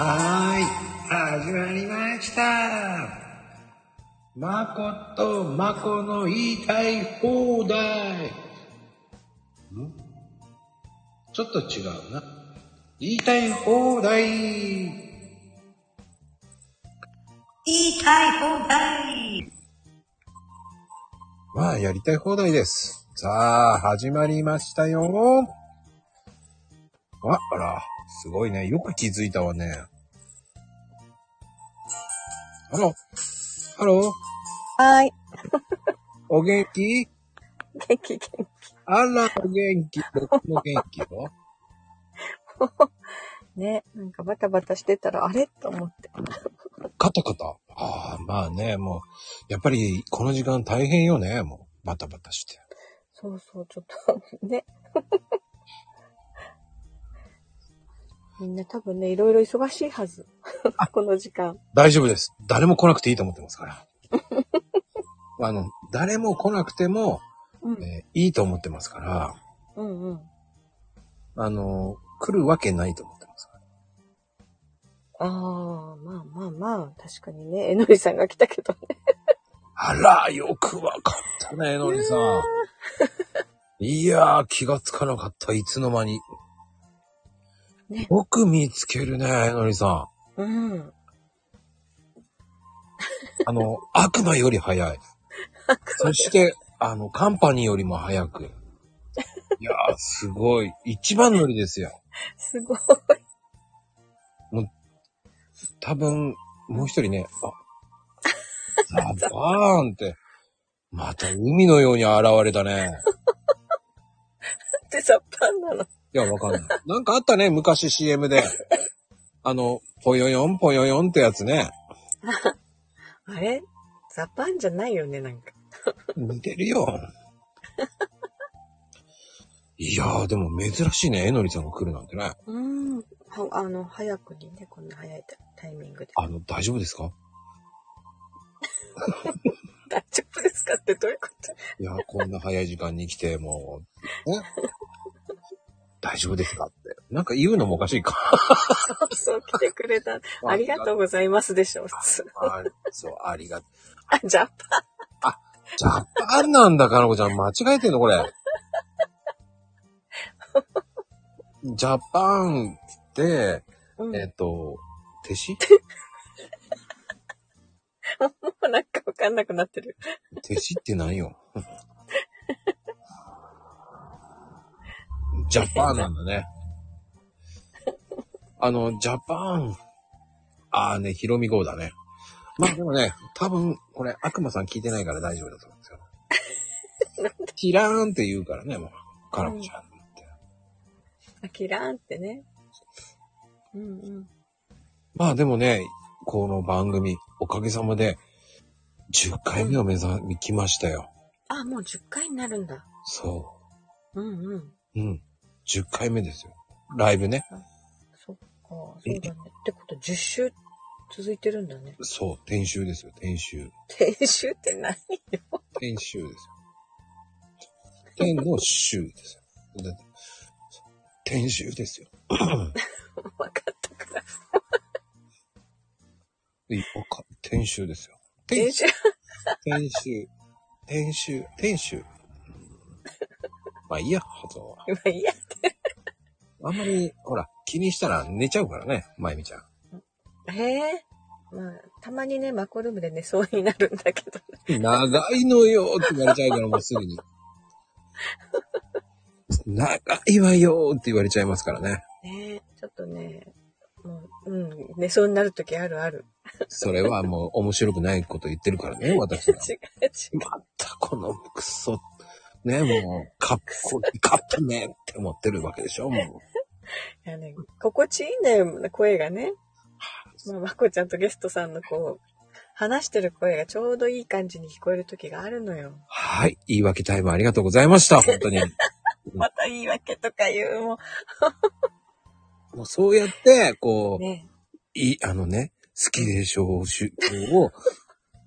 はーい、始まりました。まことまこの言いたい放題。ん？ちょっと違うな。言いたい放題。言いたい放題まあ、やりたい放題です。さあ、始まりましたよ。あ、あら、すごいね。よく気づいたわね。ハロー。ハロー。はーい。お元気？元気元あら、お元気。僕も元気よ？気。ね、なんかバタバタしてたら、あれ？と思って。カタカタ？ああ、まあね、もう、やっぱりこの時間大変よね、もう。バタバタして。そうそう、ちょっと、ね。みんな多分ね、いろいろ忙しいはず。この時間。大丈夫です。誰も来なくていいと思ってますから。あの、誰も来なくても、うん。えーいいと思ってますから、うんうん。あの、来るわけないと思ってますから。ああ、まあまあまあ、確かにね、えのりさんが来たけどね。あら、よくわかったね、のりさん。いやー、気がつかなかった、いつの間に。ねよく見つけるね、のりさん。うん。あの、悪魔より早い。そして、あの、カンパニーよりも早く。いやー、すごい。一番乗りですよ。すごい。多分、もう一人ね、あ、ザバーンって、また海のように現れたね。ってさ、パンなの？いや、わかんない。なんかあったね、昔 CM で。あの、ぽよよんぽよよんってやつね。あれ？ザパンじゃないよね、なんか。似てるよ。いやー、でも珍しいね、えのりさんが来るなんてね。うん。は、あの、早くにね、こんな早いタタイミングで。あの、大丈夫ですか？大丈夫ですかってどういうこと？いや、こんな早い時間に来て、もう、ね。大丈夫ですかって。なんか言うのもおかしいか。そ うそう、来てくれた。ありがとうございますでしょ、普通。あそう、ありがとう。あ、ジャパジャパンなんだ、かなこちゃん。間違えてんの、これ。ジャパンって、ン。うん。えっと、手師 もうなんかわかんなくなってる。手師って何よ？ジャパンなんだね。あの、ジャパン。ああね、ヒロミ号だね。まあでもね、多分、これ、悪魔さん聞いてないから大丈夫だと思うんですよ。キラーンって言うからね、もう。カラコちゃんって。あ、キラーンってね。うんうん。まあでもね、この番組、おかげさまで、10回目を目指、きましたよ。あ、もう10回になるんだ。そうんうん。う。うん。10回目ですよ。ライブね。そっか、そうだね。ってこと10週続いてるんだね。そう、転集ですよ、転集。編集って何よ。転集ですよ。天の集ですよ。だって転集ですよ。わかったから。いか転集ですよ。編集転集。転集。転集。まあいいや、発音は。まあいいや。あんまり、ほら、気にしたら寝ちゃうからね、まゆみちゃん。へえ。まあ、たまにね、マコルームで寝そうになるんだけど。長いのよって言われちゃうから、もうすぐに。長いわよって言われちゃいますからね。ねちょっとね、もう、うん、寝そうになるときあるある。それはもう面白くないこと言ってるからね、私が。違う違う。またこのクソ、ね、もう、かっこいい、かったねって思ってるわけでしょ、もう。いやね、心地いいんだよ、声がね。まあ、まこちゃんとゲストさんのこう、話してる声がちょうどいい感じに聞こえる時があるのよ。はい。言い訳タイムありがとうございました、本当に。また言い訳とか言う、も もうそうやって、こう。う、ね。いい、あのね、好きでしょう、しを、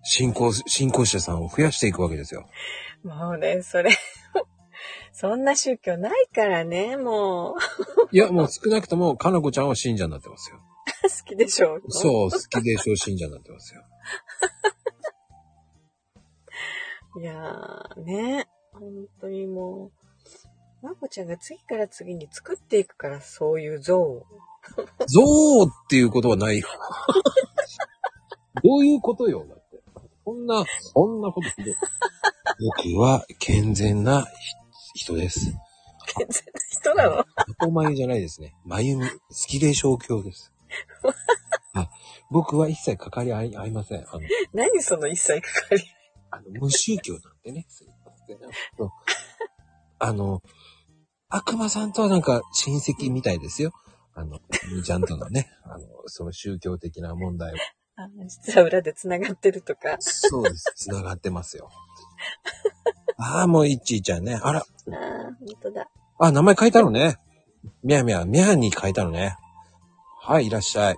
進行、進行者さんを増やしていくわけですよ。もうね、それ、そんな宗教ないからね、もう。いや、もう少なくとも、かなこちゃんは信者になってますよ。好きでしょう。そう、好きでしょう信者になってますよ。いやー、ね。本当にもう、まこちゃんが次から次に作っていくから、そういう像を。ゾウっていうことはないよ。どういうことよ。そんな、そんなことひどい僕は健全なひ人です。健全な人なの？お前じゃないですね。まゆみ、好きでしょう教です。あ 僕は一切関わり合い合いません。あの、何その一切かかり。あの無宗教なんてね。すいませんあの、悪魔さんとはなんか親戚みたいですよ。あの、みーちゃんとのね、あの、その宗教的な問題を。あ実は裏で繋がってるとか。そうです。繋がってますよ。ああ、もういっちーちゃんね。あら、ああ、本当だ。あ、名前書いたのね。みやみや、みやに書いたのね。はい、いらっしゃい。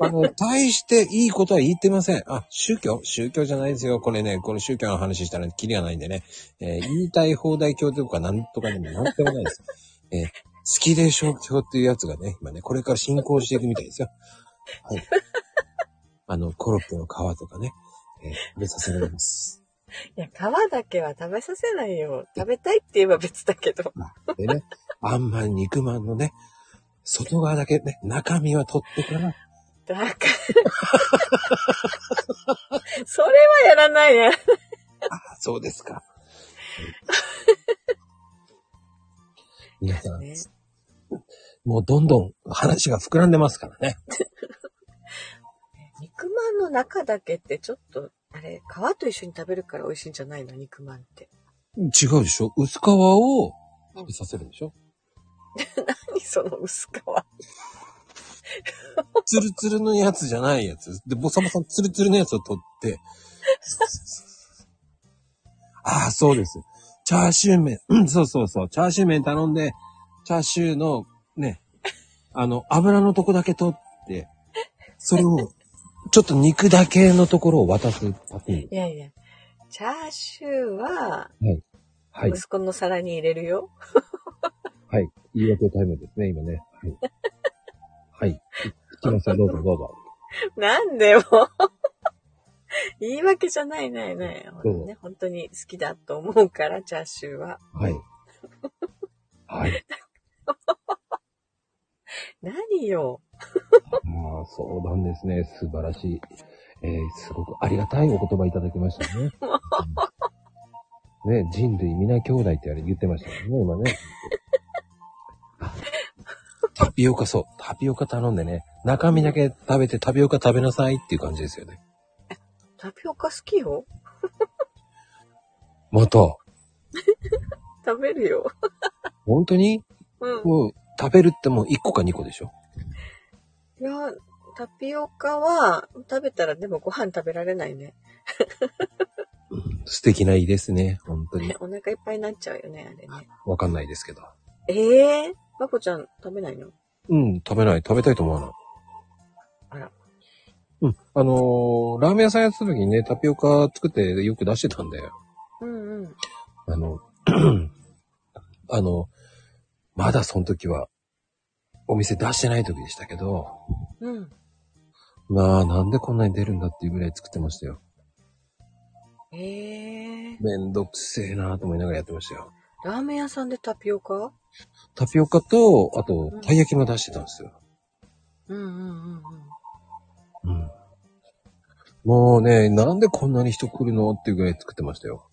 あの、大していいことは言ってません。あ、宗教？宗教じゃないですよ。これね、この宗教の話したらキリがないんでね。えー言いたい放題教とかなんとかでもなんともないです。えー好きでしょ？教っていうやつがね、今ね、これから進行していくみたいですよ。はい。あの、コロッケの皮とかね、えー食べさせられます。いや、皮だけは食べさせないよ。食べたいって言えば別だけど。でね、あんまん肉まんのね、外側だけね、中身は取ってから、だから。それはやらないや。あそうですか。皆さん、ね、もうどんどん話が膨らんでますからね。肉まんの中だけってちょっと、あれ、皮と一緒に食べるから美味しいんじゃないの肉まんって。違うでしょ？薄皮を食べさせるんでしょ？何その薄皮。ツルツルのやつじゃないやつ。で、ボサボサツルツルのやつを取って。ああ、そうです。チャーシュー麺。うん、そうそうそう。チャーシュー麺頼んで、チャーシューのね、あの、油のとこだけ取って、それを、ちょっと肉だけのところを渡すパティ。いやいや、チャーシューは、はい。息子の皿に入れるよ。はい。言い訳タイムですね、今ね。はい。はい。聞きました。どうぞどうぞ。なんでも。言い訳じゃないないない。ね、本当に好きだと思うから、チャーシューは。はい。はい。何よ。まあ、そうなんですね。素晴らしい。えーすごくありがたいお言葉いただきましたね。うんね、人類皆兄弟ってあれ言ってましたよね、今ね。タピオカそう。タピオカ頼んでね、中身だけ食べてタピオカ食べなさいっていう感じですよね。タピオカ好きよ。また、食べるよ。本当に？うん。もう食べるってもう1個か2個でしょいや、タピオカは、食べたらでもご飯食べられないね。素敵ないいですね。本当にね。お腹いっぱいになっちゃうよね、あれね。わかんないですけど。ええー、まこちゃん食べないの？うん、食べない。食べたいと思わない。あら。うん。あのーラーメン屋さんやってた時にね、タピオカ作ってよく出してたんだよ。うんうん。あの、あの、まだその時は、お店出してない時でしたけど、うん。まあ、なんでこんなに出るんだっていうぐらい作ってましたよ。ええー、めんどくせえなと思いながらやってましたよ。ラーメン屋さんでタピオカ？タピオカと、あと、たい焼きも出してたんですよ。うんうんうんうん。うん。もうね、なんでこんなに人来るのっていうぐらい作ってましたよ。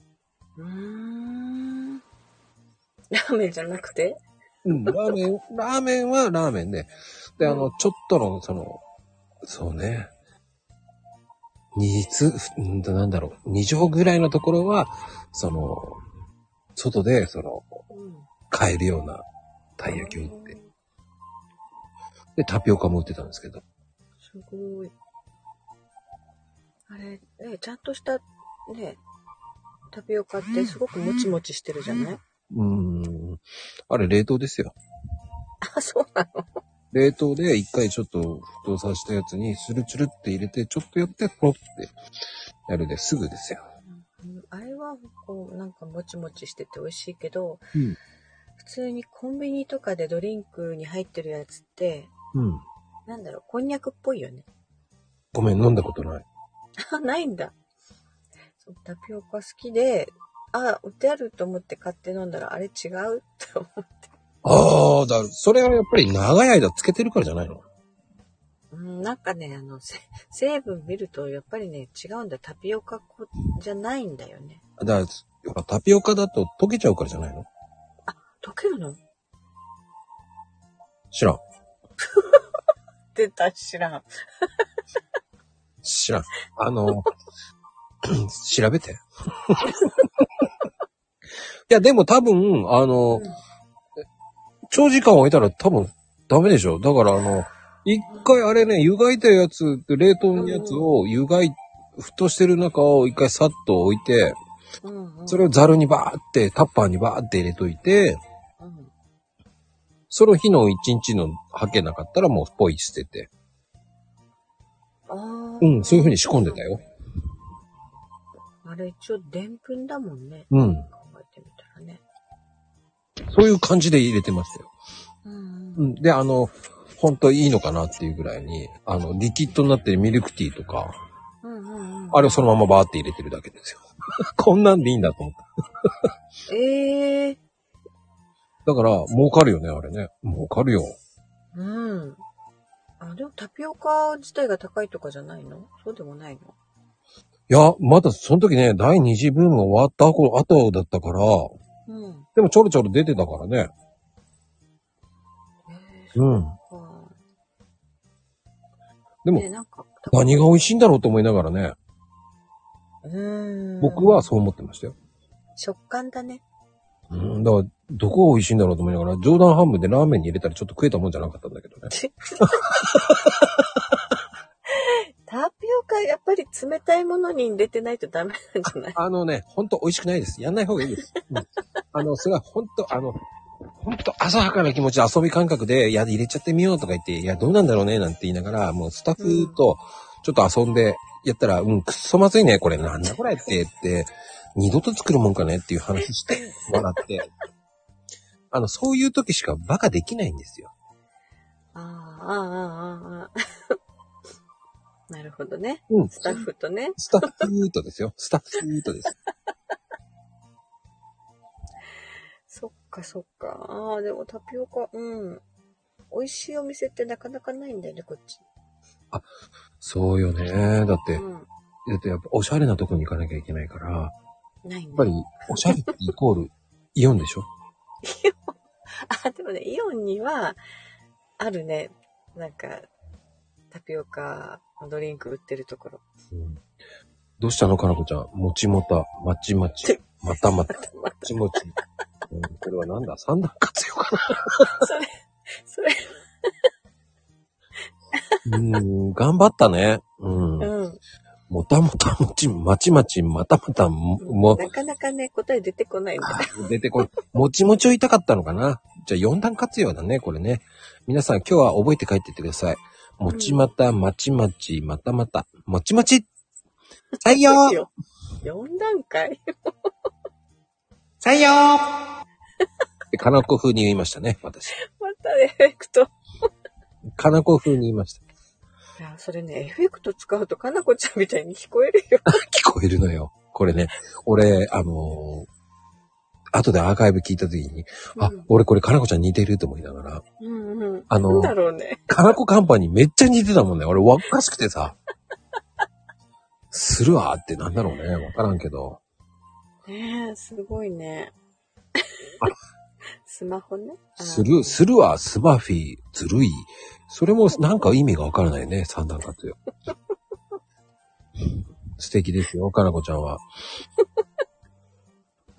うーん。ラーメンじゃなくて？うん、ラーメン、ラーメンはラーメンで。で、あの、ちょっとの、その、そうね。二つ、うんと、なんだろう、二畳ぐらいのところは、その、外で、その、うん。買えるようなたい焼きを売って。で、タピオカも売ってたんですけど。すごい。あれ、ね、ちゃんとした、ね、タピオカってすごくもちもちしてるじゃない？うーん。あれ、冷凍ですよ。あ、そうなの？冷凍で一回ちょっと沸騰させたやつに、スルチュルって入れて、ちょっとやって、ポロってやるですぐですよ。うんあれは、こう、なんかもちもちしてて美味しいけど、うん。普通にコンビニとかでドリンクに入ってるやつって、うん。なんだろう、こんにゃくっぽいよね。ごめん、飲んだことない。あ、ないんだ。タピオカ好きで、あ、売ってあると思って買って飲んだら、あれ違う？って思う。ああ、だ、それはやっぱり長い間つけてるからじゃないの？うん、なんかね、あの、せ成分見ると、やっぱりね、違うんだ。タピオカ粉じゃないんだよね。だから、タピオカだと溶けちゃうからじゃないの？溶けるの？知らん。出た、知らん。知らん。あの、調べて。いや、でも多分、あの、うん長時間置いたら多分ダメでしょ。だからあの、一回あれね、湯がいたやつ、冷凍のやつを湯がい、沸騰してる中を一回さっと置いて。それをザルにバーって、タッパーにバーって入れといて、うん。その日の一日の吐けなかったらもうポイ捨てて。うん、そういう風に仕込んでたよ。あれ一応、でんぷんだもんね。うん。そういう感じで入れてましたよ。うんう。ん。で、あの、ほんといいのかなっていうぐらいに、あの、リキッドになってるミルクティーとか、うんうんうん。あれをそのままバーって入れてるだけですよ。こんなんでいいんだと思った。ええだから、儲かるよね、あれね。儲かるよ。うん。あ、でもタピオカ自体が高いとかじゃないの？そうでもないの？いや、まだその時ね、第二次ブームが終わった後後だったから、うん。でもちょろちょろ出てたからね。ええうん。でも何が美味しいんだろうと思いながらね、うーん。僕はそう思ってましたよ。食感だね。うん、だから、どこが美味しいんだろうと思いながら、冗談半分でラーメンに入れたらちょっと食えたもんじゃなかったんだけどね。タピオカ、やっぱり冷たいものに入れてないとダメなんじゃない？あのね、ほんと美味しくないです。やんない方がいいです。うん、あの、すごい、ほんと、あの、ほんと浅はかな気持ち、遊び感覚で、いや、入れちゃってみようとか言って、いや、どうなんだろうね、なんて言いながら、もうスタッフとちょっと遊んでやったら、うん、くっそまずいね、これ、なんだこれって言って、二度と作るもんかねっていう話して、笑って。あの、そういう時しかバカできないんですよ。ああ、ああ、ああ。なるほどね。うん。スタッフとね。スタッフとですよ。スタッフとです。そっかそっか。ああ、でもタピオカ、うん。美味しいお店ってなかなかないんだよね、こっち。そうよね。だって、うん。だってやっぱおしゃれなとこに行かなきゃいけないから、やっないね。ぱり、おしゃれイコール、イオンでしょ？あ、でもね、イオンには、あるね。なんか、タピオカのドリンク売ってるところ。うんどうしたのかなこちゃん。もちもた、まちまち、またまた、もちもち。うん、これはなんだ？三段活用かそれ、それ、なうん、頑張ったね。うん。うん。もたもたもち、まちまち、またまた、も、もなかなかね、答え出てこないんだ。出てこい。もちもちを言いたかったのかな？じゃあ四段活用だね、これね。皆さん今日は覚えて帰ってってください。もちまた、まちまち、またまた、もちもち採用よ4段階採用で、かなこ風に言いましたね、私。またエフェクト。かなこ風に言いました。いや、それね、エフェクト使うとかなこちゃんみたいに聞こえるよ。聞こえるのよ。これね、俺、あのー後でアーカイブ聞いた時に、あうん、俺これかなこちゃん似てると思いながら、うんうん。あのだろうね。かなこカンパニーめっちゃ似てたもんね。俺わっかしくてさ。するわーってなんだろうね。わからんけど。ねえ、すごいね。スマホね。あする、するわ、スマフィー、ずるい。それもなんか意味がわからないね。三段活用。素敵ですよ、かなこちゃんは。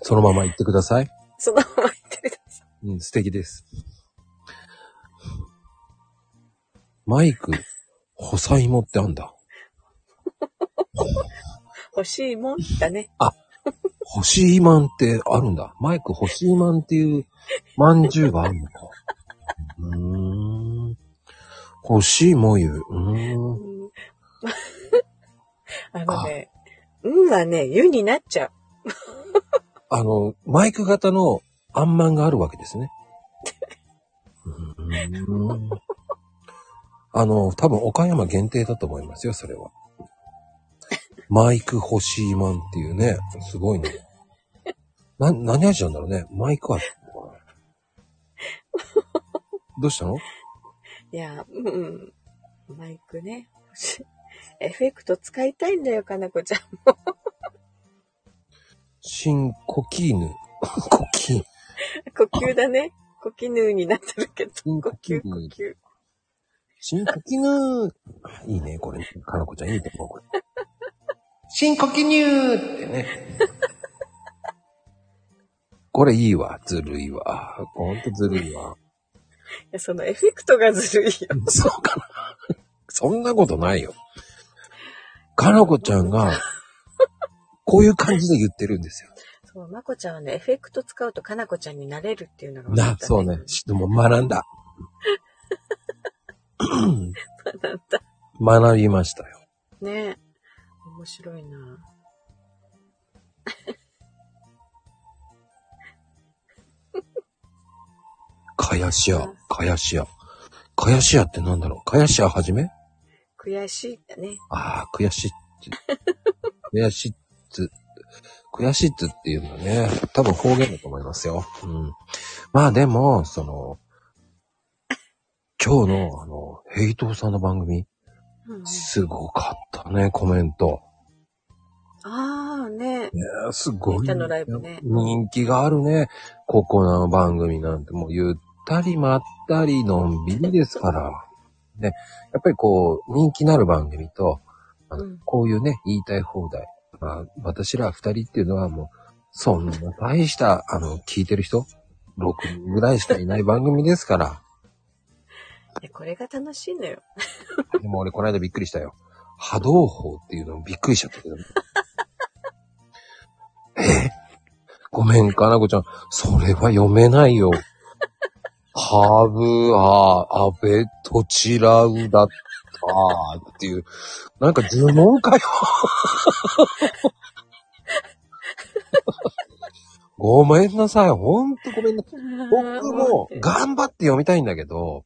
そのまま言ってください。そのまま言ってください。うん、素敵です。マイク、補佐芋ってあんだ。欲しいもんだね。欲しいまんってあるんだ。マイク欲しいまんっていうまんじゅうがあるのか。うーん。欲しいもゆ。うーんあのね、うんはね、湯になっちゃう。あの、マイク型のあんまんがあるわけですね。あの、多分岡山限定だと思いますよ、それは。マイク欲しいマンっていうね、すごいね。な、何味なんだろうね。マイク味。どうしたの？いや、うん。マイクね。エフェクト使いたいんだよ、かなこちゃん。新コキーヌ。コキーヌ。呼吸だね。呼吸ヌーになってるけど。呼新コキ吸、呼。吸。新コキヌー。いいね、これ。かなこちゃんいいと思う、これ。新コキニューってね。これいいわ。ずるいわ。ほんとずるいわ。いや、そのエフェクトがずるいよ。そうかな。そんなことないよ。かなこちゃんが、こういう感じで言ってるんですよ。そう、まこちゃんはね、エフェクト使うとかなこちゃんになれるっていうのが分かなそうね。しでも学んだ。なんだ。学びましたよ。ね面白いな かやしや、かやしや。かやしやってなんだろう？かやしやはじめ？悔しいんだね。ああ、悔しいって。悔しいっつ。悔しいっつっていうのはね、多分方言だと思いますよ。うん。まあでも、その、今日の、あの、ヘイトーさんの番組、すごかったね、コメント。ああ、ねいやーすごい、みんなのライブね人気があるね。ここの番組なんてもうゆったりまったりのんびりですから。ね。やっぱりこう、人気のある番組と、あのうんこういうね、言いたい放題。まあ、私ら二人っていうのはもう、そんな大した、あの、聞いてる人、6人ぐらいしかいない番組ですから。いやこれが楽しいのよ。でも俺この間びっくりしたよ。波動砲っていうのもびっくりしちゃったけど、ね。え？ごめん、かなこちゃん。それは読めないよ。ハブアー、アベトチラウだったっていう。なんか呪文かよ。ごめんなさい。ほんとごめんなさい。僕も頑張って読みたいんだけど、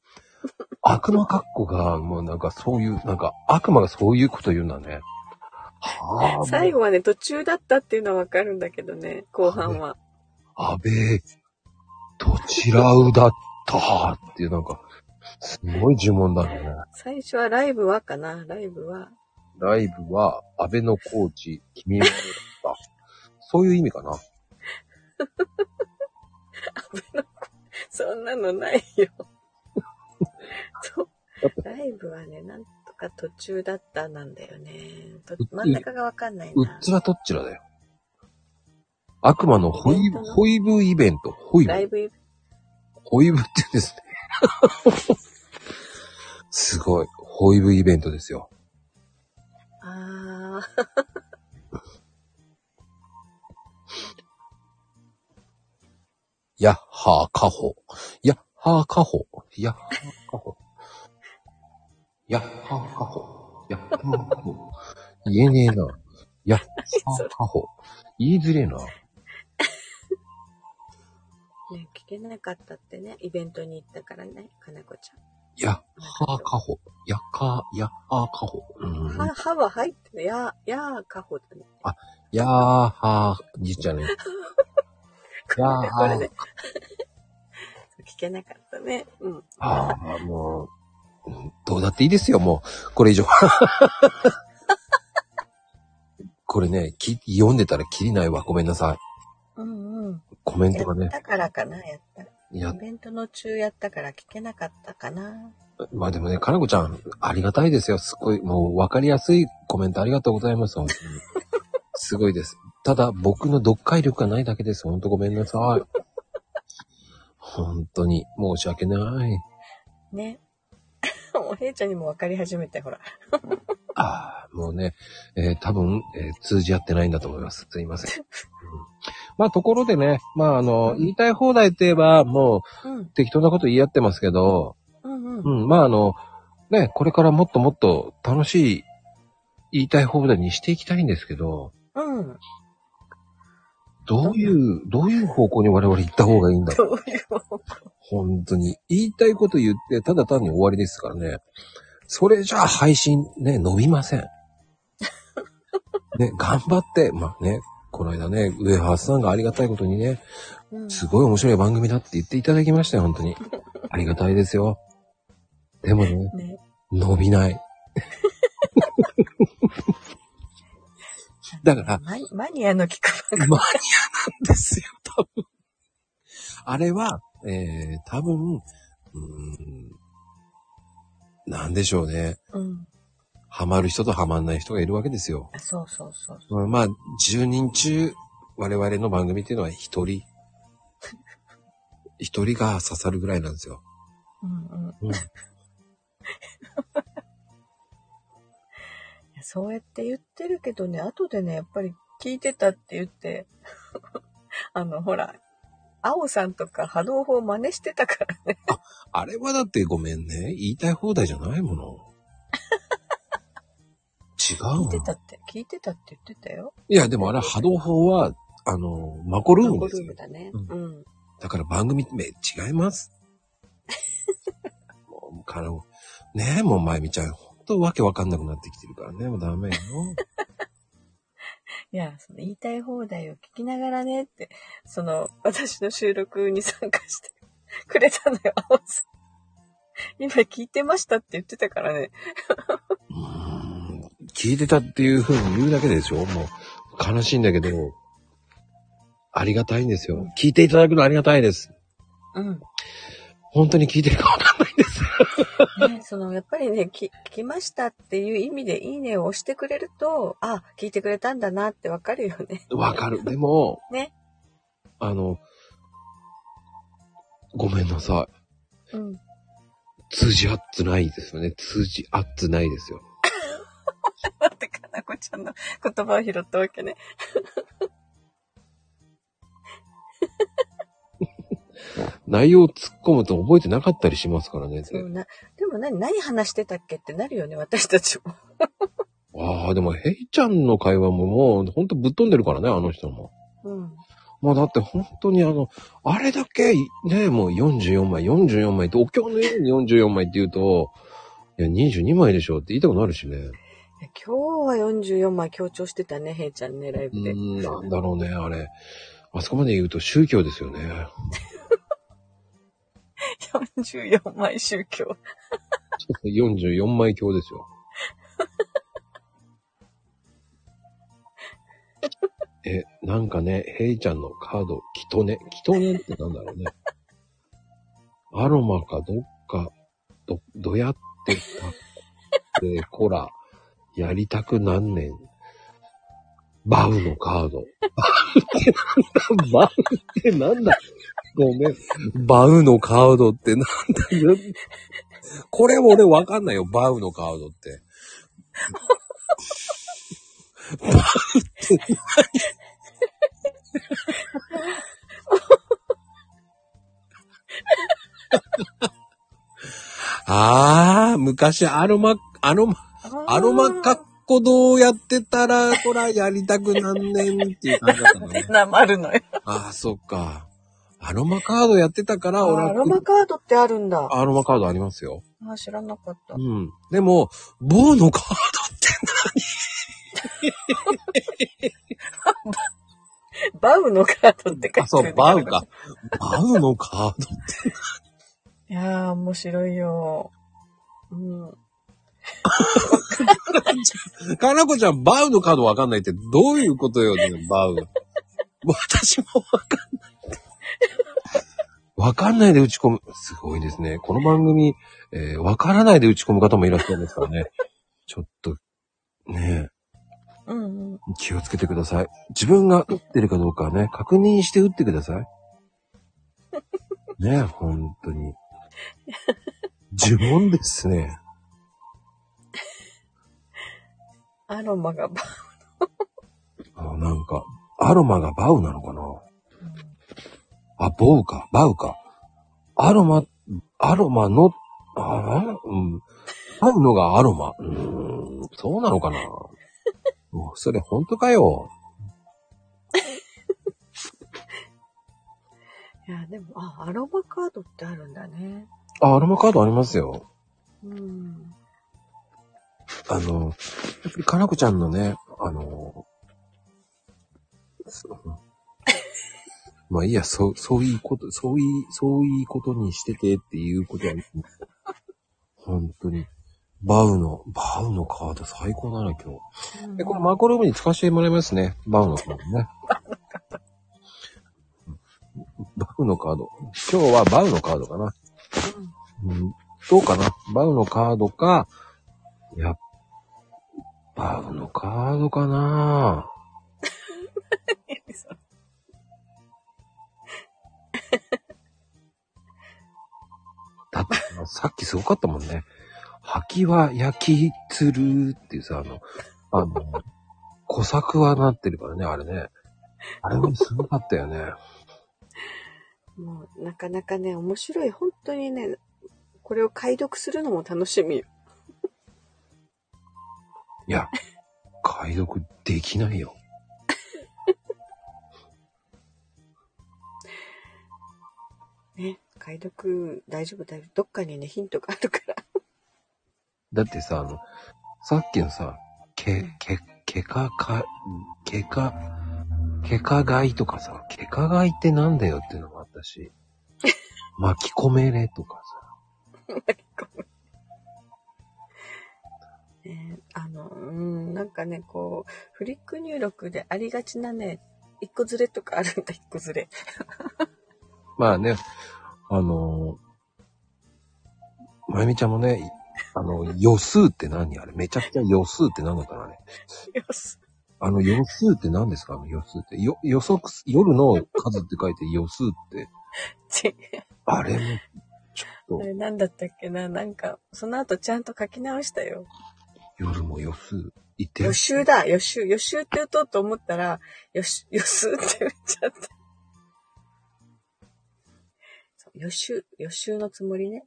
悪魔カッコがもうなんかそういう、なんか悪魔がそういうこと言うんだね。はあ、最後はね、途中だったっていうのはわかるんだけどね、後半は。アベ、どちらうだった？っていうなんか、すごい呪文だね。最初はライブはかな、ライブは。ライブは、安倍のコーチ、君はだった。そういう意味かな。そんなのないよ。そう。ライブはね、なんとか途中だったなんだよね。と真ん中がわかんないうなっ。つらとっちらだよ。悪魔のホイイベントの？ホイブイベント。ホイブ。ライブ、ホイブって言うんですね。すごい。ホイブイベントですよ。あやっはーかほ。やっはーかほ。やっはーかほ。やっはーかほ。やっはーかほ。言えねえな。やっはーかほ。言いづれえな。ー、ね、聞けなかったってね、イベントに行ったからね、かなこちやっはーかほ。やっか、やっはーかほ。うゃん。ん。は、はは入ってる。や、やーかほだね。やーはー、じっちゃね。やーこれはーね。聞けなかったね。うん。ああ、もう、どうだっていいですよ、もう。これ以上。これね、き読んでたらきりないわ。ごめんなさい。うんうん。コメンやトがねっ。たからかな、やった。いやイ、ベントの中やったから聞けなかったかな。まあでもね、かなこちゃん、ありがたいですよ。すごい、もう分かりやすいコメントありがとうございます。本当に。すごいです。ただ、僕の読解力がないだけです。本当ごめんなさい。本当に、申し訳ない。ね。おへいちゃんにも分かり始めて、ほら。ああ、もうね、えー多分、えー通じ合ってないんだと思います。すいません。うんまあ、ところでね、まあ、あの、言いたい放題って言えば、もうんう、適当なこと言い合ってますけど、うんうん。うん、まあ、あの、ね、これからもっともっと楽しい言いたい放題にしていきたいんですけど、うん。どういう、どういう方向に我々行った方がいいんだろう。どういう方向？本当に。言いたいこと言って、ただ単に終わりですからね。それじゃあ配信ね、伸びません。ね、頑張って、まあね、この間ね、上原さんがありがたいことにね、うんすごい面白い番組だって言っていただきましたよ、本当に。ありがたいですよ。でもね、ね。伸びない。だからマニマニアの聞く番マニアなんですよ、多分。あれは、えー、多分、うーん、なんでしょうね。組。うん。ハマる人とハマんない人がいるわけですよ。あそうそうそう。うんまあ、10人中、我々の番組っていうのは1人。1人が刺さるぐらいなんですよ。うんうん。うそうやって言ってるけどね、後でね、やっぱり聞いてたって言って、あの、ほら、青さんとか波動砲真似してたからね。あれはだってごめんね。言いたい放題じゃないもの。違う聞いのてたって、聞いてたって言ってたよ。いや、でもあれ波動砲は、あの、マコルームですよゴルーム。だね。ううん。だから番組名違います。もう、から、ねえ、もうまゆみちゃん、ほんとわけわかんなくなってきてるからね、もうダメよ。いや、その言いたい放題を聞きながらねって、その、私の収録に参加してくれたのよ、青さん。今聞いてましたって言ってたからね。聞いてたっていう風に言うだけでしょ？もう、悲しいんだけど、ありがたいんですよ。聞いていただくのありがたいです。うん。本当に聞いてるかわかんないんです。ね、その、やっぱりね、き、聞きましたっていう意味でいいねを押してくれると、あ、聞いてくれたんだなってわかるよね。わかる。でも、ね。あの、ごめんなさい。うん。通じ合ってないですよね。通じ合ってないですよ。なこちゃんの 言葉を拾ったわけね。内容を突っ込むと覚えてなかったりしますからね。そうな。でも何、何話してたっけってなるよね、私たちも。ああ、でも、ヘイちゃんの会話ももう、ほんとぶっ飛んでるからね、あの人も。うん。まあだって本当にあの、あれだけ、ね、もう44枚、44枚って、お経のように44枚って言うと、いや、22枚でしょって言いたくなるしね。今日は44枚強調してたね、へいちゃんね、ライうブで。ーん、なんだろうね、あれ。あそこまで言うと宗教ですよね。44枚宗教。44枚教ですよ。え、なんかね、ヘイちゃんのカード、キトネ。キトネってなんだろうね。アロマかどっか、ど、どやってたって、こら、やりたくなんねん。バウのカード。バウってなんだ？バウってなんだごめん。バウのカードってなんだよ。これ俺わかんないよ、バウのカードって。バウって何 あー、昔アロマ、アロマ、アロマカッコどうやってたら、こらやりたくなんねんっていう感じだったのね。なまるのよ。あー、そっか。アロマカードやってたから、俺はあアロマカードってあるんだ。アロマカードありますよ。あ、知らなかったう。ん。でも、ボーのカードって バウのカードって書いてあ、そう、バウか。。バウのカード。いやー、面白いよ。うん。かなこちゃん、バウのカードわかんないってどういうことよ、ね、バウ。私もわかんない。わかんないで打ち込む。すごいですね。この番組、えーわからないで打ち込む方もいらっしゃるんですからね。ちょっと、ねうんうん。え、気をつけてください。自分が打ってるかどうかはね、確認して打ってください。ねえ、本当に。呪文ですね。アロマがバあなんか、アロマがバウなのかな？あ、ボウか、バウか。アロマ、アロマの、あうん。バウのがアロマ。うーん、そうなのかな？も う、それ本当かよ。いや、でも、あ、アロマカードってあるんだね。あ、アロマカードありますよ。うん。あの、やっぱりかなこちゃんのね、あの、まあいいや、そう、そういうこと、そういう、そういうことにしててっていうことは、本当に。バウの、バウのカード最高だな、今日。で、このマコルームに使わせてもらいますね。バウのカードね。バウのカード。今日はバウのカードかな。うん、どうかな？バウのカードか、いや、バウのカードかな だってさっきすごかったもんね。吐きは焼きつるっていうさ、あの、あの、小作はなってるからね、あれね。あれもすごかったよね。もう、なかなかね、面白い。本当にね、これを解読するのも楽しみよ。いや、解読できないよ。ね、解読大丈夫？だよ。どっかにね、ヒントがあるから。だってさ、あの、さっきのさ、け、け、けかか、けか、けかがいとかさ、けかがいってなんだよっていうのもあったし、巻き込めれとかさ。ね、あの、うん、なんかね、こう、フリック入力でありがちなね、一個ずれとかあるんだ、一個ずれ。まあね、あのまゆみちゃんもね、あの、予数って何あれ？めちゃくちゃ予数って何だったのあれ？よし。あの予数って何ですか？あの予数って。よ、予測す、夜の数って書いて予数って。ち、あれも、ちょっと、あれなんだったっけな、なんか、その後ちゃんと書き直したよ。夜も予数言ってる予。習だ、予習、予習って打とうと思ったら、予習、予習って言っちゃった。予習、予習のつもりね。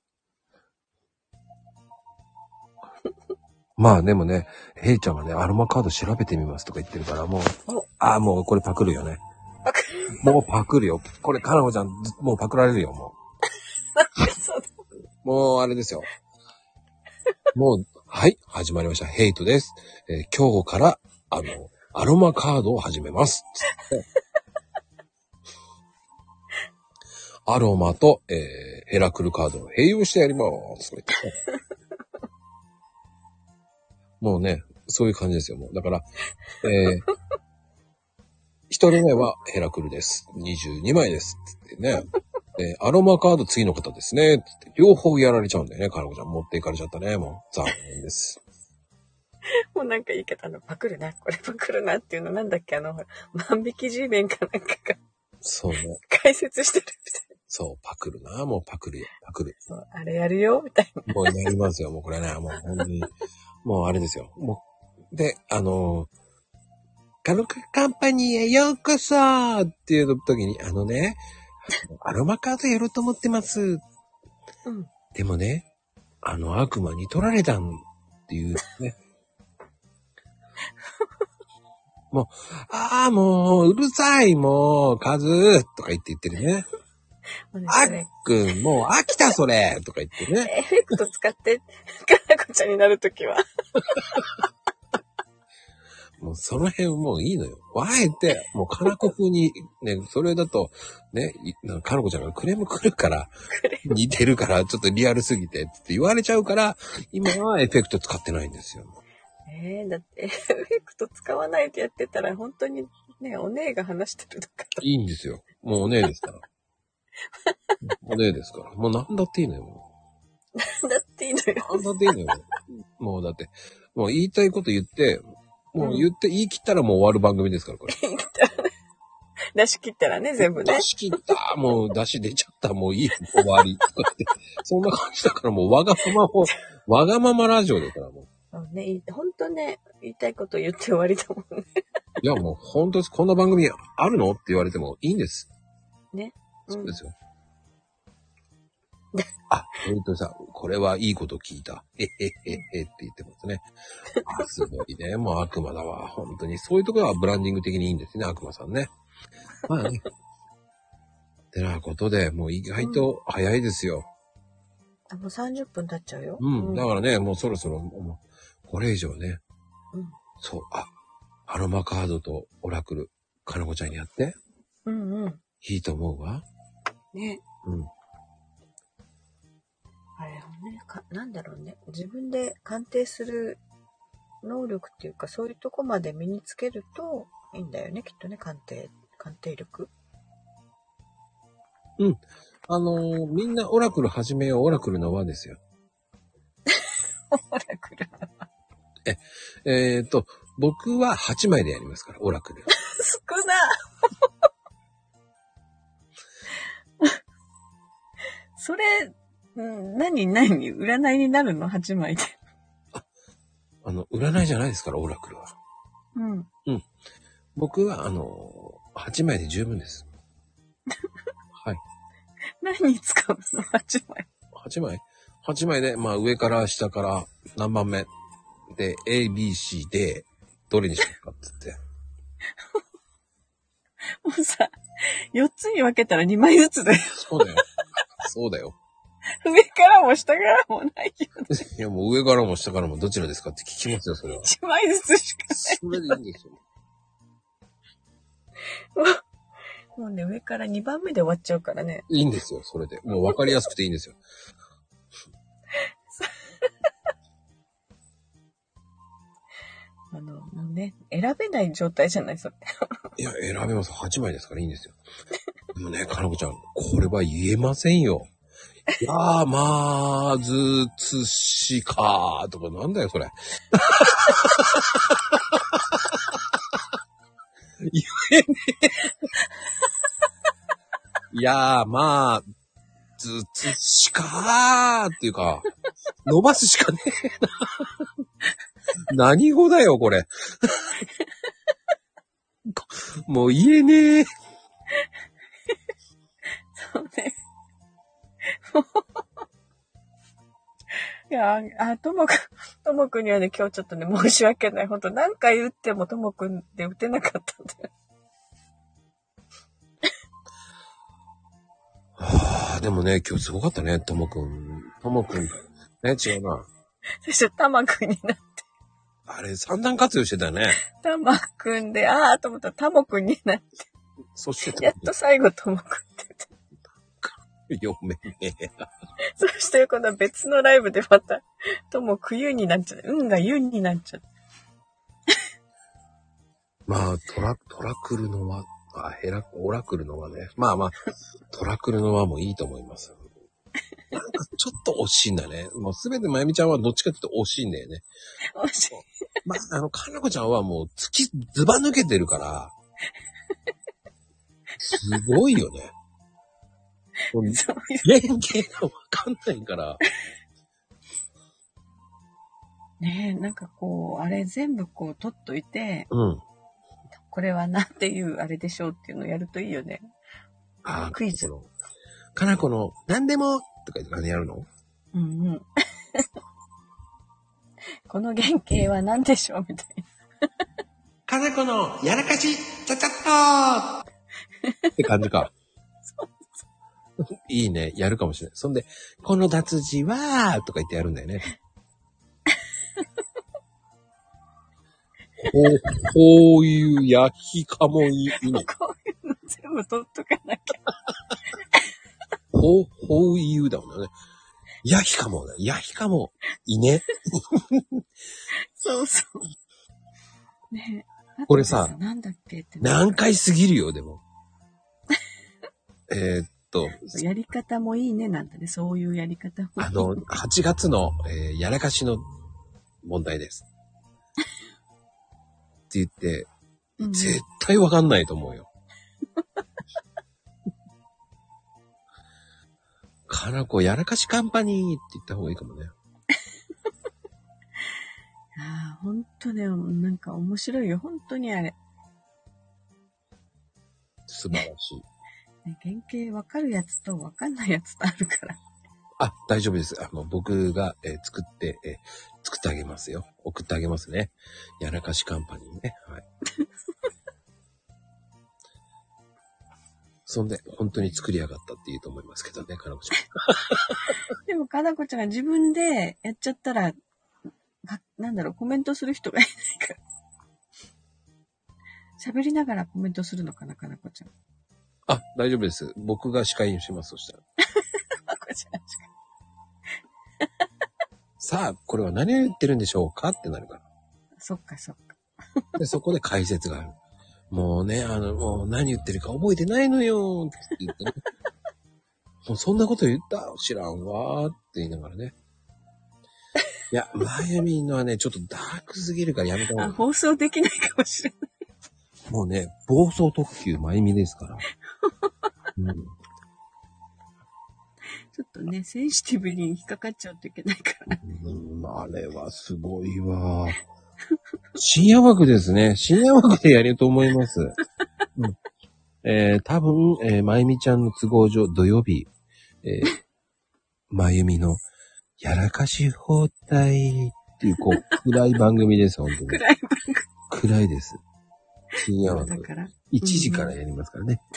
まあでもね、ヘイちゃんはね、アロマカード調べてみますとか言ってるから、もうお、ああ、もうこれパクるよね。パクもうパクるよ。これ、かなこちゃん、ずもうパクられるよ、もう。もう、あれですよ。もう、はい、始まりました。ヘイトです。えー今日から、あの、アロマカードを始めます。アロマと、えーヘラクルカードを併用してやります。もうね、そういう感じですよ、もう。だから、えー、一人目はヘラクルです。22枚です。ってね。えーアロマカード次の方ですね。つって両方やられちゃうんだよね、カナコちゃん。持っていかれちゃったね、もう。残念です。もうなんか言い方のパクるな、これパクるなっていうのなんだっけ、あの、ほら万引き G 弁かなんかがそうね。解説してるみたいそう、パクるな。もうパクるよ。パクる。な。あれやるよ？みたいな。もうやりますよ。もうこれね、もう本当に。もうあれですよ。もう、で、あのーカノカカンパニーへようこそっていう時に、あのね、アロマカードやろうと思ってます。うん。でもね、あの悪魔に取られたんっていうね。もう、ああ、もう、うるさい、もう、カズとか言って言ってるね。あっくん、もう飽きた、それとか言ってね。エフェクト使って、かなこちゃんになるときは。もうその辺もういいのよ。あえて、もうカナコ風に、ね、それだと、ね、いなんかカナコちゃんがクレーム来るから、似てるから、ちょっとリアルすぎてって言われちゃうから、今はエフェクト使ってないんですよ。えー、だって、エフェクト使わないでやってたら、本当にね、お姉が話してるのかと。いいんですよ。もうお姉ですから。お姉ですから。もう何だっていいのよ。もだっていいのよ。う何だっていいのよ。もうだって、もう言いたいこと言って、もう言って、言い切ったらもう終わる番組ですから、これ。出し切ったらね、全部ね出。し切った、もう出し出ちゃった、もういい、終わり。とかって。そんな感じだからもうわがままを、わがままラジオだからもう。そうね、い本当ね、言いたいこと言って終わりだもんね。いやもう本当です。こんな番組あるの？って言われてもいいんです。ね。そうですよ。あ、本当にさ、これはいいこと聞いた。へへへへって言ってますね。あすごいね。もう悪魔だわ。本当に。そういうところはブランディング的にいいんですね、悪魔さんね。まあね。てなことで、もう意外と早いですよ。あ、もう30分経っちゃうよ。うん。だからね、もうそろそろ、もこれ以上ね、うんそう、あ、アロマカードとオラクル、かなこちゃんにやって、うんうん。いいと思うわ。ね。うん。あれをね、か、なんだろうね。自分で鑑定する能力っていうか、そういうとこまで身につけるといいんだよね、きっとね、鑑定、鑑定力。あのーみんなオラクル始めよう、オラクルの輪ですよ。オラクル。えっ、と、僕は8枚でやりますから、オラクル。少なそれ、うん何、何占いになるの ?8 枚で。あの、占いじゃないですから、オラクルは。うん。僕は、あのー、8枚で十分です。はい。何に使うの ?8 枚。8枚 ?8 枚で、まあ上から下から何番目？で、A, B, C で、どれにしようかって言って。もうさ、4つに分けたら2枚ずつだよ。そうだよ。そうだよ。上からも下からもないよ。いや、もう上からも下からもどちらですかって聞きますよ、それは。1枚ずつしかそれでいいんですよ。もうね、上から2番目で終わっちゃうからね。いいんですよ、それで。もう分かりやすくていいんですよ。あの、もうね、選べない状態じゃない、それ。いや、選べます。8枚ですからいいんですよ。でもね、かなこちゃん、これは言えませんよ。い やー、まーず、つしかーとか、なんだよ、それ。言えねえ。いやー、まあ、ずつしかーっていうか、伸ばすしかねえな。何語だよ、これ。もう言えねえ。そうね。いや、あ、ともくん、ともくんにはね、今日ちょっとね、申し訳ない。ほんと、何回打ってもともくんで打てなかったんだよ。はあ、でもね、今日すごかったね、ともくん。ともくん。ね、違うな。そして、たまくんになって、あれ、三段活用してたよね。たまくんで、あーと思ったらたもくんになって、そして、やっと最後ともくんって言って。読めねえ。そして、今度は別のライブでまた、ともくゆになっちゃう。運がゆになっちゃう。まあ、トラ、トラクルの輪、あ、ヘラ、オラクルの輪ね。まあまあ、トラクルの輪もいいと思います。なんかちょっと惜しいんだね。もうすべてまゆみちゃんはどっちかっていうと惜しいんだよね。面白いまあ、あの、かなこちゃんはもう突き、ずば抜けてるから、すごいよね。もうそういう。原型がわかんないから、ねえ、なんかこう、あれ全部こう取っといて、うん。これはなんていうあれでしょうっていうのをやるといいよね。あークイズ。かなこの、なんでも、とか言って何やるのうんうん。この原型は何でしょうみたいな。かなこの、やらかし、ちゃちゃっと って感じか。いいね。やるかもしれない。そんで、この脱字は、とか言ってやるんだよね。こう、こういう焼きかもいいね。こういうの全部取っとかなきゃ。こう、こういうだもんね。焼きかもだ。焼きかも、いね。そうそう。ねえ。これさなんだっけって。何回すぎるよ、でも。えーっと、やり方もいいねなんだね。そういうやり方も。あの、8月の、えーやらかしの問題です。って言って、うん、絶対わかんないと思うよ。かなこやらかしカンパニーって言った方がいいかもね。ああ、ほんとね、なんか面白いよ。本当にあれ。素晴らしい。ね原型わかるやつとわかんないやつとあるから。あ、大丈夫です。あの、僕が、えー作って、えー作ってあげますよ。送ってあげますね。やらかしカンパニーね。はい。そんで、本当に作りやがったって言うと思いますけどね、かなこちゃん。でも、かなこちゃんが自分でやっちゃったら、かなんだろう、コメントする人がいないから。喋りながらコメントするのかな、かなこちゃん。あ、大丈夫です。僕が司会にします、そしたら。さあ、これは何を言ってるんでしょうかってなるかそっかそっか。ら。で、そこで解説がある。もうね、あの、もう何言ってるか覚えてないのよって言ってね。もうそんなこと言った？知らんわーって言いながらね。いや、マユミンのはね、ちょっとダークすぎるからやめた方あ、が放送できないかもしれない。もうね、暴走特急マユミですから。うん、ちょっとね、センシティブに引っかかっちゃうといけないから。うん、あれはすごいわ。深夜枠ですね。深夜枠でやると思います。うん、えー、多分、えー、まゆみちゃんの都合上、土曜日、えー、まゆみの、やらかし放題っていう、こう、暗い番組です、本当に。暗い暗いです。深夜枠。だから。1時からやりますからね。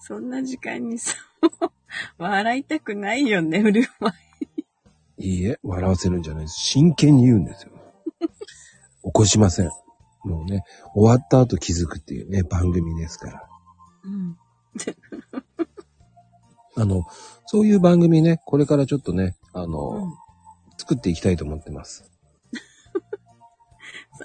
そんな時間にさ、笑いたくないよね、売る前。いいえ、笑わせるんじゃないです。真剣に言うんですよ。起こしません。もうね、終わった後気づくっていうね、番組ですから。うん。あの、そういう番組ね、これからちょっとね、あの、うん作っていきたいと思ってます。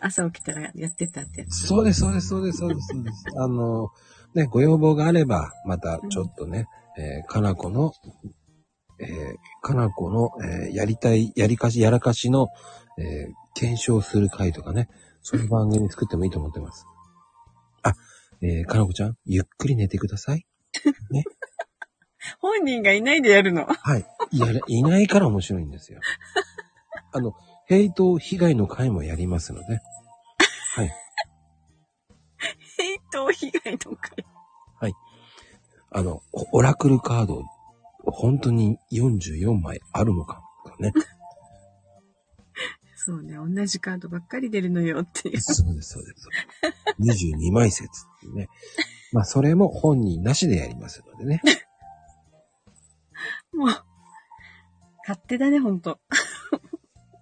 朝起きたらやってたってやつ。そうです、そうです、そうです、そうです、そうです。あの、ね、ご要望があれば、またちょっとね、えーかなこの、えーかなこの、えーやりたい、やりかし、やらかしの、えー検証する回とかね、そういう番組作ってもいいと思ってます。あ、えーかなこちゃん、ゆっくり寝てください。本人がいないでやるの。はい。いや、いないから面白いんですよ。あの、ヘイト被害の回もやりますので。はい。ヘイト被害の会。あの、オオラクルカード、本当に44枚あるのかね。そうね、同じカードばっかり出るのよっていう。そうです、そうです。22枚説っていうね。まあ、それも本人なしでやりますのでね。もう、勝手だね、ほんと。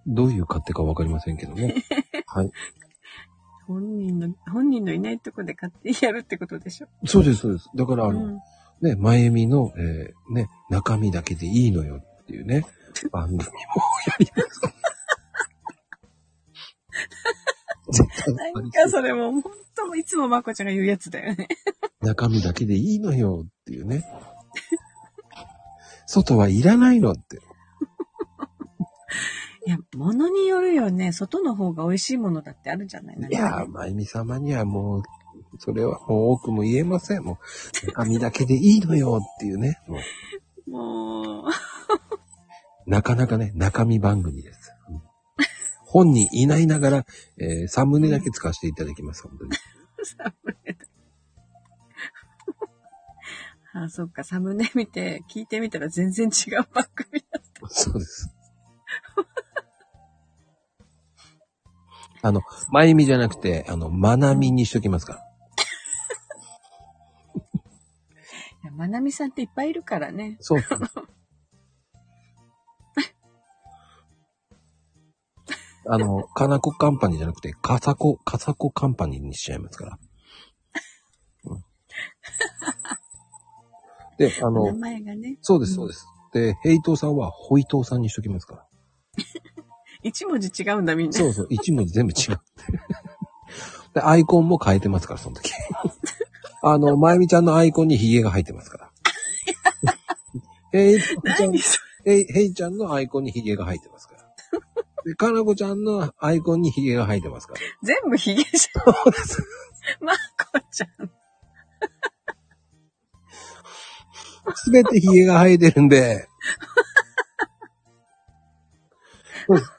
どういう勝手かわかりませんけどね。はい。本人の、本人のいないとこで勝手にやるってことでしょ？そうです、そうです。だから、あの、うん。ね、まゆみの、えーね、中身だけでいいのよっていうね、番組もやります。絶対なんかそれも、ほんといつもまこちゃんが言うやつだよね。中身だけでいいのよっていうね。外はいらないのって。いや、物によるよね。外の方が美味しいものだってあるんじゃないいやー、まゆみ様にはもう、それはもう多くも言えません。もう、中身だけでいいのよっていうね。もう、もう、なかなかね、中身番組です。うん本人いないながら、えー、サムネだけ使わせていただきます、本当に。サムネだ。あ、そっか、サムネ見て、聞いてみたら全然違う番組だ。そうです。あの、まゆみじゃなくて、あの、まなみにしときますから。いや、まなみさんっていっぱいいるからね。そうそう。あの、かなこカンパニーじゃなくて、かさこ、かさこカンパニーにしちゃいますから。うんで、あ名の、前がね。そうです、そうです。で、ヘイトーさんは、ホイトーさんにしときますから。一文字違うんだ、みんな。そうそう、一文字全部違う。で、アイコンも変えてますから、その時。あの、まゆみちゃんのアイコンにヒゲが入ってますから。ヘイちゃん何そヘイ、ヘイちゃんのアイコンにヒゲが入ってますから。で、かなこちゃんのアイコンにヒゲが入ってますから。れ全部ヒゲじそうです。ゃん。まこちゃん。すべてヒゲが生えてるんで。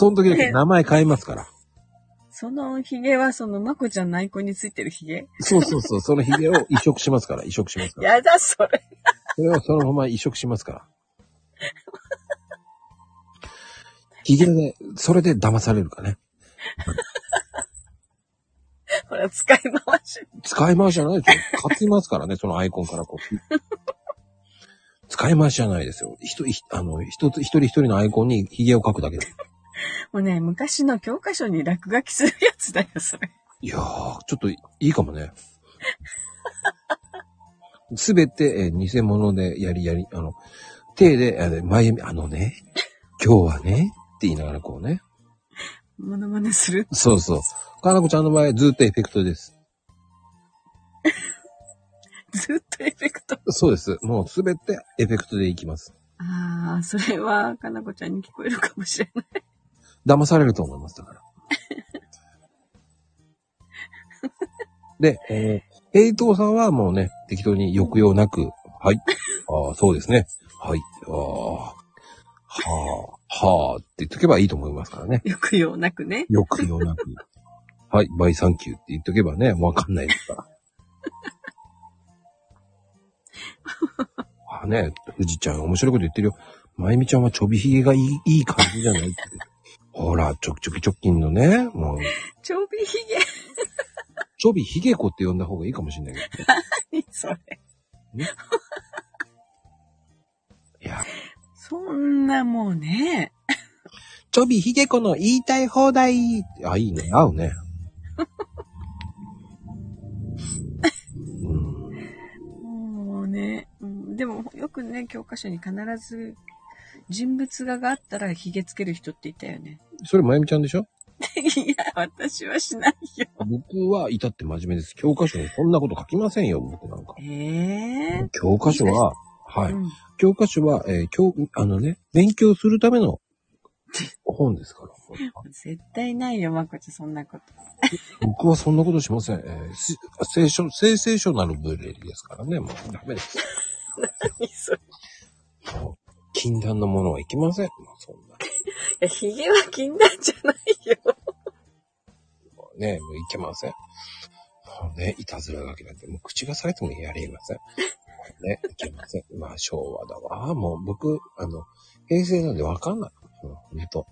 その時だけ名前変えますから。そのヒゲはそのまこちゃんのアイコンについてるヒゲ？そうそうそう、そのヒゲを移植しますから、移植しますから。やだ、それ。それをそのまま移植しますから。ヒゲで、それで騙されるかね。ほら、使い回し。使い回しじゃないですよ。書きますからね、そのアイコンからこう。使使い回しじゃないですよ。一人、あの、一つ、一人一人のアイコンに髭を描くだけだ。もうね、昔の教科書に落書きするやつだよ、それ。いやー、ちょっといいかもね。すべて、えー偽物でやりやり、あの、手で、あの前、あのね、今日はね、って言いながらこうね。モノマネする？そうそう。かなこちゃんの場合、ずっとエフェクトです。ずっとエフェクト？そうです。もうすべてエフェクトでいきます。ああ、それは、かなこちゃんに聞こえるかもしれない。騙されると思います、だから。で、えー、ヘイトーさんはもうね、適当に抑揚なく、はい。ああ、そうですね。はい。ああ、はあ、はあって言っとけばいいと思いますからね。抑揚なくね。抑揚なく。はい、バイサンキューって言っとけばね、わかんないですから。あね、富士ちゃん面白いこと言ってるよ。まゆみちゃんはちょびひげがいい、いい感じじゃないって。ほら、ちょきちょき直近のね、もう、ちょびひげ。ちょびひげ子って呼んだ方がいいかもしれないけどね。何それ。いや、そんなもうね。ちょびひげ子の言いたい放題。あ、いいね。合うね。うん、もうね。うんでも、よくね、教科書に必ず、人物画があったらひげつける人っていたよね。それまゆみちゃんでしょ？いや、私はしないよ。僕は至って真面目です。教科書にそんなこと書きませんよ、僕なんか。ええ教科書は、はい。うん教科書は、えー教、あのね、勉強するための 本ですから。絶対ないよ、まこちゃん、そんなこと。僕はそんなことしません。えーし聖書、聖聖書なるブレリですからね。もうダメです。何それ。禁断のものはいけません。もうそんな。や、ひげは禁断じゃないよ。ね、もういけません。もうね、いたずら書きなんて、もう口がされてもやりません。ね、いけません。まあ、昭和だわ。もう僕、あの、平成なんでわかんない。うんほんと。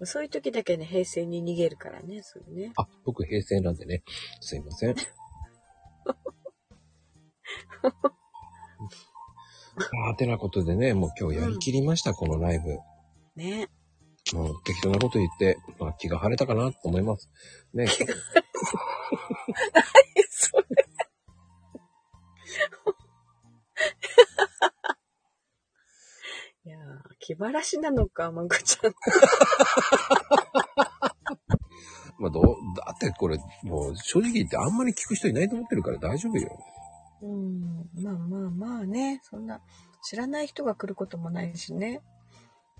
そういう時だけね、平成に逃げるからね、それね。あ、僕平成なんでね、すいません。あてなことでね、もう今日やりきりました、このライブ。ね。もう適当なこと言って、まあ気が晴れたかなと思います。ね。それ。いやー、気晴らしなのか、まこちゃん。まあどう、だってこれ、もう正直言ってあんまり聞く人いないと思ってるから大丈夫よ。うん、まあまあまあね、そんな、知らない人が来ることもないしね。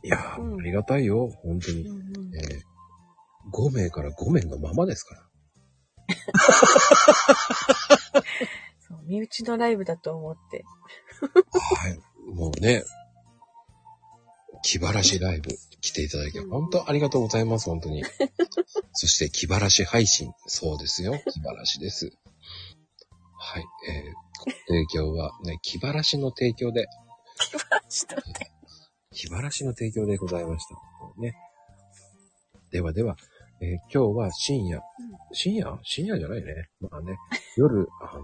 いやー、うんありがたいよ、本当に。うんうんえー5名から5名のままですから。そう、身内のライブだと思って。はい。もうね、気晴らしライブ来ていただき、本当ありがとうございます、本当に。そして気晴らし配信。そうですよ。気晴らしです。はい。えー、提供はね、気晴らしの提供で、気晴らしだって。気晴らしの提供でございました。ね。ではでは、えー今日は深夜、深夜？深夜じゃないね。まあね、夜、あの、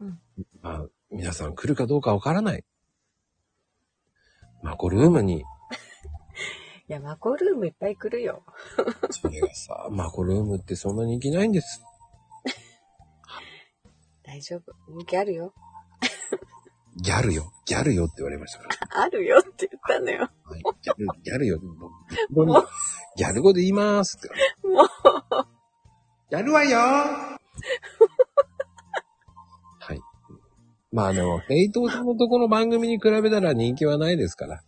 うんまあ、皆さん来るかどうかわからない。マコルームに、いや、マコルームいっぱい来るよ。それがさ、マコルームってそんな人気ないんです。大丈夫？人気あるよ。ギャルよ、ギャルよって言われましたから。あるよって言ったのよ。はい、ギャル、ギャルよ。僕本当にギャル語で言いますって。もう。やるわよはい。まあでも、ヘイトーさんのとこの番組に比べたら人気はないですから。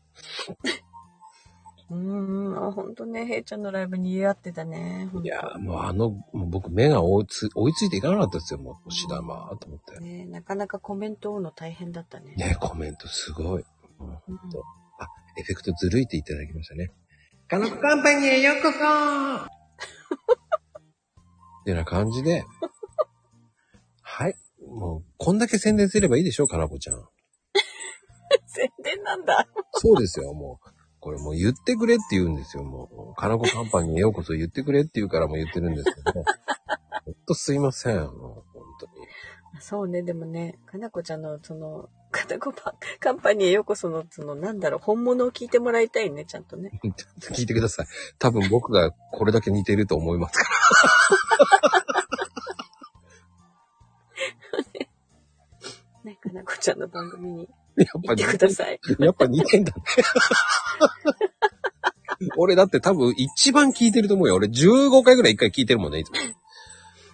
うーん、ほんとね、ヘイちゃんのライブに似合ってたね。いやーもうあの、もう僕目が追いつ、追いついていかなかったですよ。もう、星玉と思って。ねなかなかコメント追うの大変だったね。ねコメントすごい。もううんほんと。あ、エフェクトずるいって言っていただきましたね。カノコカンパニーへようこそってな感じで。はい。もう、こんだけ宣伝すればいいでしょ、かなこちゃん。宣伝なんだ。そうですよ、もう。これもう言ってくれって言うんですよ、もう。かなこカンパニーへようこそ言ってくれって言うからもう言ってるんですけど、ほんとすいません、もう、本当に。そうね、でもね、かなこちゃんのその、カタコパカンパニーへようこその、その、なんだろう、本物を聞いてもらいたいね、ちゃんとね。聞いてください。多分僕がこれだけ似てると思いますか ね、かなこちゃんの番組にら。やっぱ行ってください。やっぱ似てんだね。俺だって多分一番聞いてると思うよ。俺15回ぐらい一回聞いてるもんね、いつも。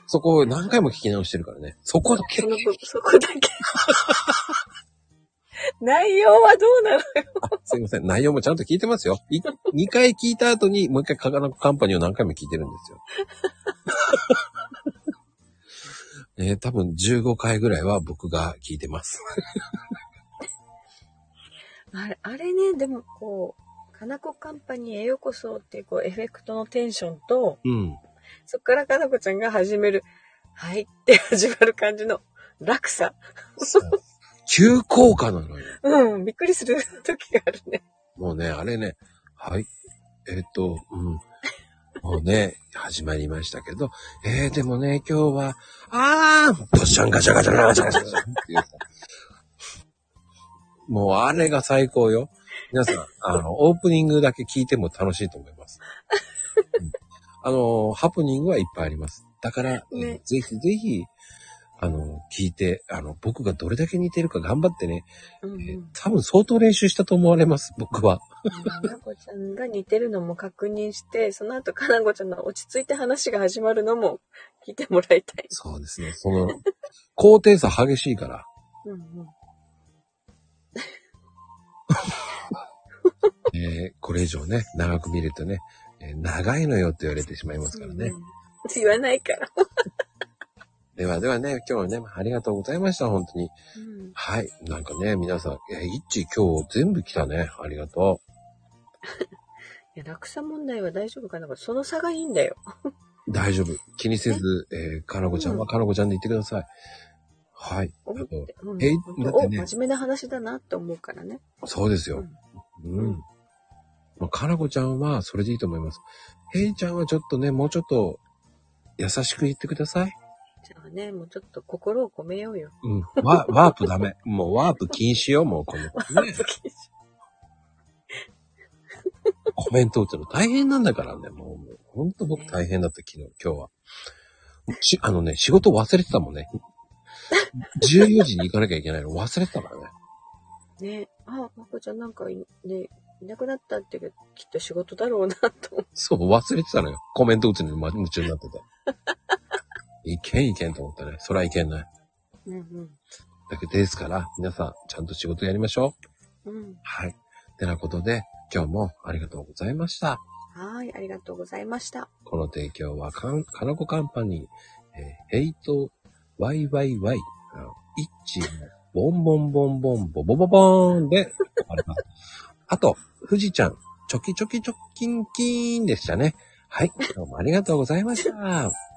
そこを何回も聞き直してるからね。そこだけそ。の部そこだけ。内容はどうなのよ。すいません。内容もちゃんと聞いてますよ。い2回聞いた後にもう一回カカナコカンパニーを何回も聞いてるんですよ。ね 多分15回ぐらいは僕が聞いてます。あれ、あれね、でもこう、かなこカンパニーへようこそっていうこうエフェクトのテンションと、うん。そっからかなこちゃんが始める、はいって 始まる感じの落差。急降下なのよ。うん、びっくりする時があるね。もうね、あれね、はい。えっ、と、うん。もうね、始まりましたけど、えー、でもね、今日は、あー、ポッシャンガチャガチャガチャガチャガチャっていうさもうあれが最高よ。皆さん、あの、オープニングだけ聞いても楽しいと思います。うんあの、ハプニングはいっぱいあります。だから、ねえーぜひぜひ、あの、聞いて、あの、僕がどれだけ似てるか頑張ってね、うん、うん。えー多分相当練習したと思われます、僕は。かなこちゃんが似てるのも確認して、その後かなこちゃんの落ち着いて話が始まるのも聞いてもらいたい。そうですね。その、高低差激しいから。うんうん。えーこれ以上ね、長く見るとね、えー長いのよって言われてしまいますからね。うん言わないから。ではではね、今日はね、ありがとうございました、本当に。うんはい。なんかね、皆さん、えー、一致今日全部来たね。ありがと いや、落差問題は大丈夫かなその差がいいんだよ。う。大丈夫。気にせず、えーかなこちゃんはかなこちゃんで言ってください。はい。思って、うんえだってねお真面目な話だなって思うからね。そうですよ。うん。まあ、かなこちゃんはそれでいいと思います。へいちゃんはちょっとね、もうちょっと優しく言ってください。じゃあね、もうちょっと心を込めようよ。うん。ワワープダメ。もうワープ禁止よ、もうこの、ね、コメント打つの大変なんだからね、もう、もうほんと僕大変だった、昨日、今日は。し、あのね、仕事忘れてたもんね。14時に行かなきゃいけないの？忘れてたからね。ね、あ、まこちゃんなんかい、ね、いなくなったって言うけど、きっと仕事だろうなと思って。そう、忘れてたのよ。コメント打つのに夢中になってて。いけんいけんと思ったね。そらいけんない。うんうん。だけどですから、皆さん、ちゃんと仕事やりましょう。うん。はい。てなことで、今日もありがとうございました。はい、ありがとうございました。この提供はかん、かなこカンパニー、えーヘイト、ワイワイワイ、あイッチ、ボンボンボンボン、ボボボボーンであれ。あと、富士ちゃん、チョキチョキチョッキンキーンでしたね。はい。どうもありがとうございました。